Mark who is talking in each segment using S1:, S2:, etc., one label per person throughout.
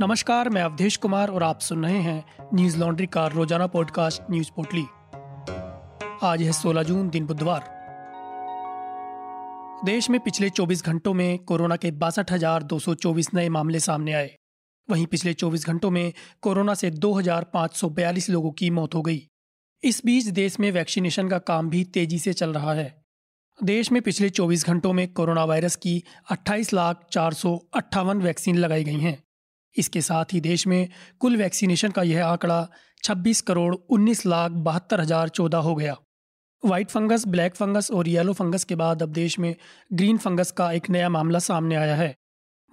S1: नमस्कार मैं अवधेश कुमार और आप सुन रहे हैं न्यूज़ लॉन्ड्री का रोज़ाना पॉडकास्ट न्यूज़ पोटली। आज है 16 जून दिन बुधवार। देश में पिछले 24 घंटों में कोरोना के बासठ नए मामले सामने आए। वहीं पिछले 24 घंटों में कोरोना से 2,542 लोगों की मौत हो गई। इस बीच देश में वैक्सीनेशन का काम भी तेज़ी से चल रहा है। देश में पिछले 24 घंटों में कोरोना वायरस की अट्ठाईस लाख चार सौ अट्ठावन वैक्सीन लगाई गई हैं। इसके साथ ही देश में कुल वैक्सीनेशन का यह आंकड़ा 26 करोड़ 19 लाख बहत्तर हज़ार चौदह हो गया। व्हाइट फंगस, ब्लैक फंगस और येलो फंगस के बाद अब देश में ग्रीन फंगस का एक नया मामला सामने आया है।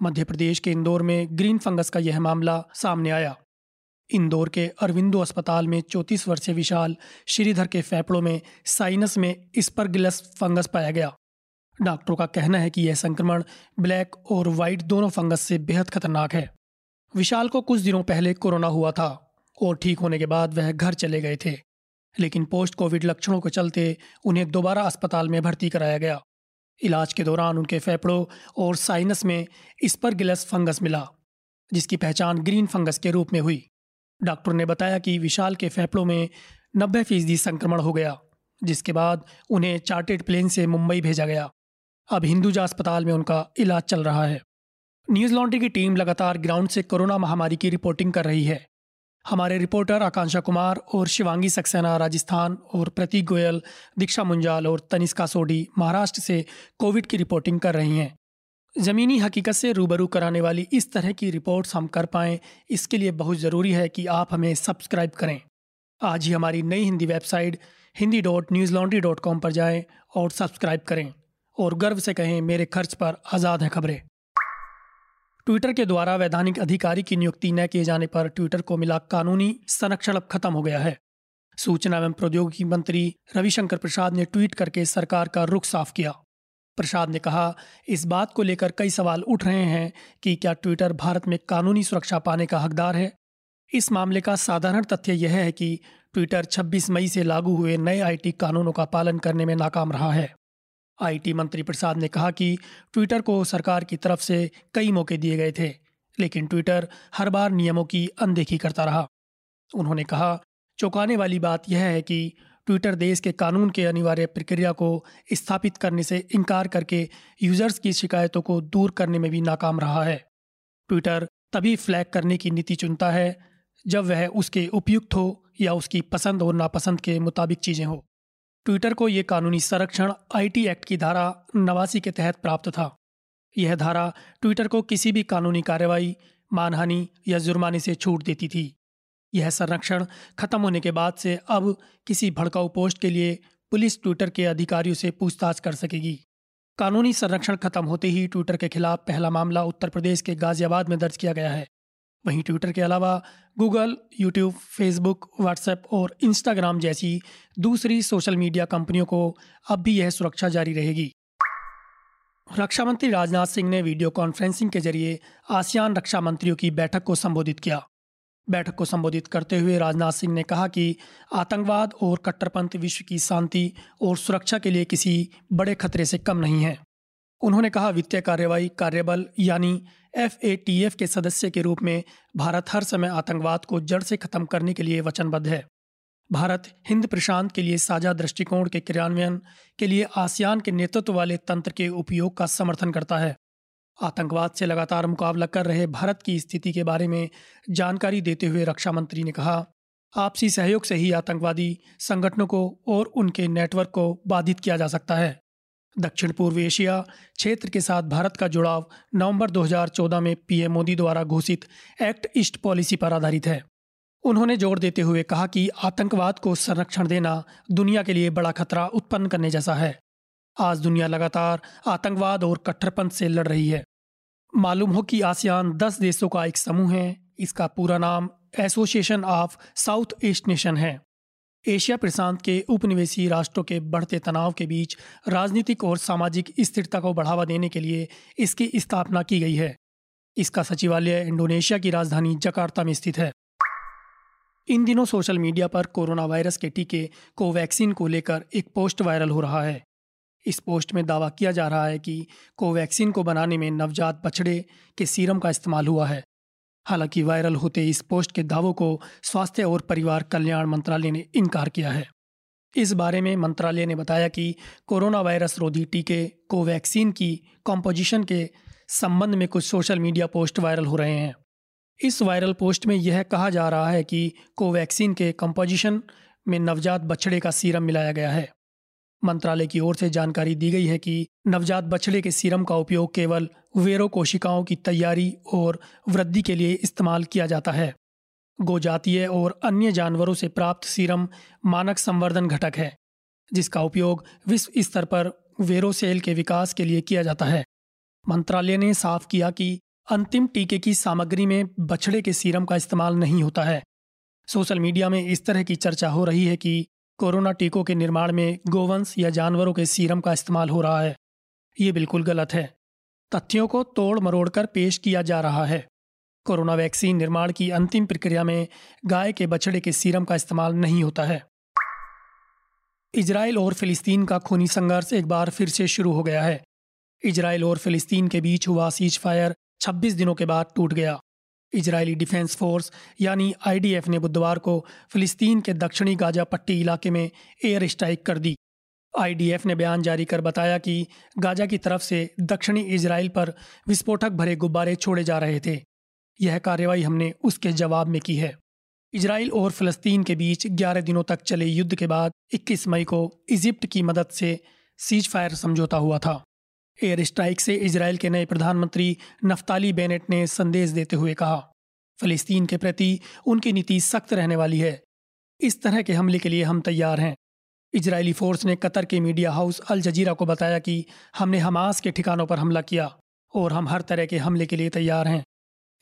S1: मध्य प्रदेश के इंदौर में ग्रीन फंगस का यह मामला सामने आया। इंदौर के अरविंदो अस्पताल में चौंतीस वर्षीय विशाल श्रीधर के फेफड़ों में साइनस में स्परगिलस फंगस पाया गया। डॉक्टरों का कहना है कि यह संक्रमण ब्लैक और व्हाइट दोनों फंगस से बेहद खतरनाक है। विशाल को कुछ दिनों पहले कोरोना हुआ था और ठीक होने के बाद वह घर चले गए थे, लेकिन पोस्ट कोविड लक्षणों के चलते उन्हें दोबारा अस्पताल में भर्ती कराया गया। इलाज के दौरान उनके फेफड़ों और साइनस में स्परगिलस फंगस मिला, जिसकी पहचान ग्रीन फंगस के रूप में हुई। डॉक्टर ने बताया कि विशाल के फेफड़ों में नब्बे फ़ीसदी संक्रमण हो गया, जिसके बाद उन्हें चार्टेड प्लेन से मुंबई भेजा गया। अब हिंदुजा अस्पताल में उनका इलाज चल रहा है। न्यूज़ लॉन्ड्री की टीम लगातार ग्राउंड से कोरोना महामारी की रिपोर्टिंग कर रही है। हमारे रिपोर्टर आकांक्षा कुमार और शिवांगी सक्सेना, राजस्थान और प्रतीक गोयल, दीक्षा मुंजाल और तनिष्का सोडी महाराष्ट्र से कोविड की रिपोर्टिंग कर रही हैं। ज़मीनी हकीकत से रूबरू कराने वाली इस तरह की रिपोर्ट्स हम कर पाएँ, इसके लिए बहुत ज़रूरी है कि आप हमें सब्सक्राइब करें। आज ही हमारी नई Hindi website Hindi dot news laundry dot com पर जाएँ और सब्सक्राइब करें और गर्व से कहें, मेरे खर्च पर आज़ाद हैं खबरें। ट्विटर के द्वारा वैधानिक अधिकारी की नियुक्ति न किए जाने पर ट्विटर को मिला कानूनी संरक्षण अब खत्म हो गया है। सूचना एवं प्रौद्योगिकी मंत्री रविशंकर प्रसाद ने ट्वीट करके सरकार का रुख साफ़ किया। प्रसाद ने कहा, इस बात को लेकर कई सवाल उठ रहे हैं कि क्या ट्विटर भारत में कानूनी सुरक्षा पाने का हकदार है? इस मामले का साधारण तथ्य यह है कि ट्विटर 26 मई से लागू हुए नए आईटी कानूनों का पालन करने में नाकाम रहा है। आईटी मंत्री प्रसाद ने कहा कि ट्विटर को सरकार की तरफ़ से कई मौके दिए गए थे, लेकिन ट्विटर हर बार नियमों की अनदेखी करता रहा। उन्होंने कहा, चौंकाने वाली बात यह है कि ट्विटर देश के कानून के अनिवार्य प्रक्रिया को स्थापित करने से इनकार करके यूज़र्स की शिकायतों को दूर करने में भी नाकाम रहा है। ट्विटर तभी फ्लैग करने की नीति चुनता है जब वह उसके उपयुक्त हो या उसकी पसंद और नापसंद के मुताबिक चीज़ें हो। ट्विटर को ये कानूनी संरक्षण आईटी एक्ट की धारा नवासी के तहत प्राप्त था। यह धारा ट्विटर को किसी भी कानूनी कार्रवाई, मानहानि या जुर्माने से छूट देती थी। यह संरक्षण खत्म होने के बाद से अब किसी भड़काऊ पोस्ट के लिए पुलिस ट्विटर के अधिकारियों से पूछताछ कर सकेगी। कानूनी संरक्षण खत्म होते ही ट्विटर के खिलाफ पहला मामला उत्तर प्रदेश के गाजियाबाद में दर्ज किया गया है। वहीं ट्विटर के अलावा गूगल, यूट्यूब, फेसबुक, व्हाट्सएप और इंस्टाग्राम जैसी दूसरी सोशल मीडिया कंपनियों को अब भी यह सुरक्षा जारी रहेगी। रक्षा मंत्री राजनाथ सिंह ने वीडियो कॉन्फ्रेंसिंग के ज़रिए आसियान रक्षा मंत्रियों की बैठक को संबोधित किया। बैठक को संबोधित करते हुए राजनाथ सिंह ने कहा कि आतंकवाद और कट्टरपंथ विश्व की शांति और सुरक्षा के लिए किसी बड़े खतरे से कम नहीं है। उन्होंने कहा, वित्तीय कार्यवाही कार्यबल यानी एफएटीएफ के सदस्य के रूप में भारत हर समय आतंकवाद को जड़ से खत्म करने के लिए वचनबद्ध है। भारत हिंद प्रशांत के लिए साझा दृष्टिकोण के क्रियान्वयन के लिए आसियान के नेतृत्व वाले तंत्र के उपयोग का समर्थन करता है। आतंकवाद से लगातार मुकाबला कर रहे भारत की स्थिति के बारे में जानकारी देते हुए रक्षा मंत्री ने कहा, आपसी सहयोग से ही आतंकवादी संगठनों को और उनके नेटवर्क को बाधित किया जा सकता है। दक्षिण पूर्व एशिया क्षेत्र के साथ भारत का जुड़ाव नवंबर 2014 में पीएम मोदी द्वारा घोषित एक्ट ईस्ट पॉलिसी पर आधारित है। उन्होंने ज़ोर देते हुए कहा कि आतंकवाद को संरक्षण देना दुनिया के लिए बड़ा खतरा उत्पन्न करने जैसा है। आज दुनिया लगातार आतंकवाद और कट्टरपंथ से लड़ रही है। मालूम हो कि आसियान दस देशों का एक समूह है। इसका पूरा नाम association of south east nation है। एशिया प्रशांत के उपनिवेशी राष्ट्रों के बढ़ते तनाव के बीच राजनीतिक और सामाजिक स्थिरता को बढ़ावा देने के लिए इसकी स्थापना की गई है। इसका सचिवालय इंडोनेशिया की राजधानी जकार्ता में स्थित है। इन दिनों सोशल मीडिया पर कोरोना वायरस के टीके कोवैक्सीन को लेकर एक पोस्ट वायरल हो रहा है। इस पोस्ट में दावा किया जा रहा है कि कोवैक्सीन को बनाने में नवजात बछड़े के सीरम का इस्तेमाल हुआ है। हालाँकि वायरल होते इस पोस्ट के दावों को स्वास्थ्य और परिवार कल्याण मंत्रालय ने इनकार किया है। इस बारे में मंत्रालय ने बताया कि कोरोना वायरस रोधी टीके, कोवैक्सीन की कॉम्पोजिशन के संबंध में कुछ सोशल मीडिया पोस्ट वायरल हो रहे हैं। इस वायरल पोस्ट में यह कहा जा रहा है कि कोवैक्सीन के कंपोजिशन में नवजात बछड़े का सीरम मिलाया गया है। मंत्रालय की ओर से जानकारी दी गई है कि नवजात बछड़े के सीरम का उपयोग केवल वेरो कोशिकाओं की तैयारी और वृद्धि के लिए इस्तेमाल किया जाता है। गोजातीय और अन्य जानवरों से प्राप्त सीरम मानक संवर्धन घटक है, जिसका उपयोग विश्व स्तर पर वेरोसेल के विकास के लिए किया जाता है। मंत्रालय ने साफ़ किया कि अंतिम टीके की सामग्री में बछड़े के सीरम का इस्तेमाल नहीं होता है। सोशल मीडिया में इस तरह की चर्चा हो रही है कि कोरोना टीकों के निर्माण में गोवंश या जानवरों के सीरम का इस्तेमाल हो रहा है। ये बिल्कुल गलत है। तथ्यों को तोड़ मरोड़ कर पेश किया जा रहा है। कोरोना वैक्सीन निर्माण की अंतिम प्रक्रिया में गाय के बछड़े के सीरम का इस्तेमाल नहीं होता है। इजराइल और फिलिस्तीन का खूनी संघर्ष एक बार फिर से शुरू हो गया है। इजराइल और फिलिस्तीन के बीच हुआ सीज फायर 26 दिनों के बाद टूट गया। इजरायली डिफेंस फोर्स यानी आईडीएफ ने बुधवार को फिलिस्तीन के दक्षिणी गाजा पट्टी इलाके में एयर स्ट्राइक कर दी। आईडीएफ ने बयान जारी कर बताया कि गाजा की तरफ़ से दक्षिणी इसराइल पर विस्फोटक भरे गुब्बारे छोड़े जा रहे थे। यह कार्रवाई हमने उसके जवाब में की है। इसराइल और फलस्तीन के बीच 11 दिनों तक चले युद्ध के बाद 21 मई को इजिप्ट की मदद से सीज फायर समझौता हुआ था। एयर स्ट्राइक से इसराइल के नए प्रधानमंत्री नफ्ताली बेनेट ने संदेश देते हुए कहा, फलस्तीन के प्रति उनकी नीति सख्त रहने वाली है। इस तरह के हमले के लिए हम तैयार हैं। इजरायली फोर्स ने कतर के मीडिया हाउस अल जजीरा को बताया कि हमने हमास के ठिकानों पर हमला किया और हम हर तरह के हमले के लिए तैयार हैं।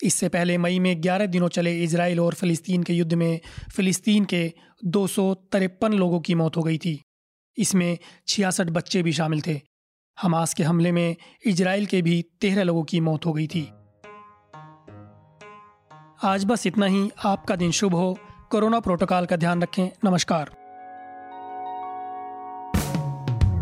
S1: इससे पहले मई में 11 दिनों चले इसराइल और फिलिस्तीन के युद्ध में फिलिस्तीन के दो सौ तिरपन लोगों की मौत हो गई थी। इसमें छियासठ बच्चे भी शामिल थे। हमास के हमले में इसराइल के भी तेरह लोगों की मौत हो गई थी। आज बस इतना ही। आपका दिन शुभ हो। कोरोना प्रोटोकॉल का ध्यान रखें। नमस्कार।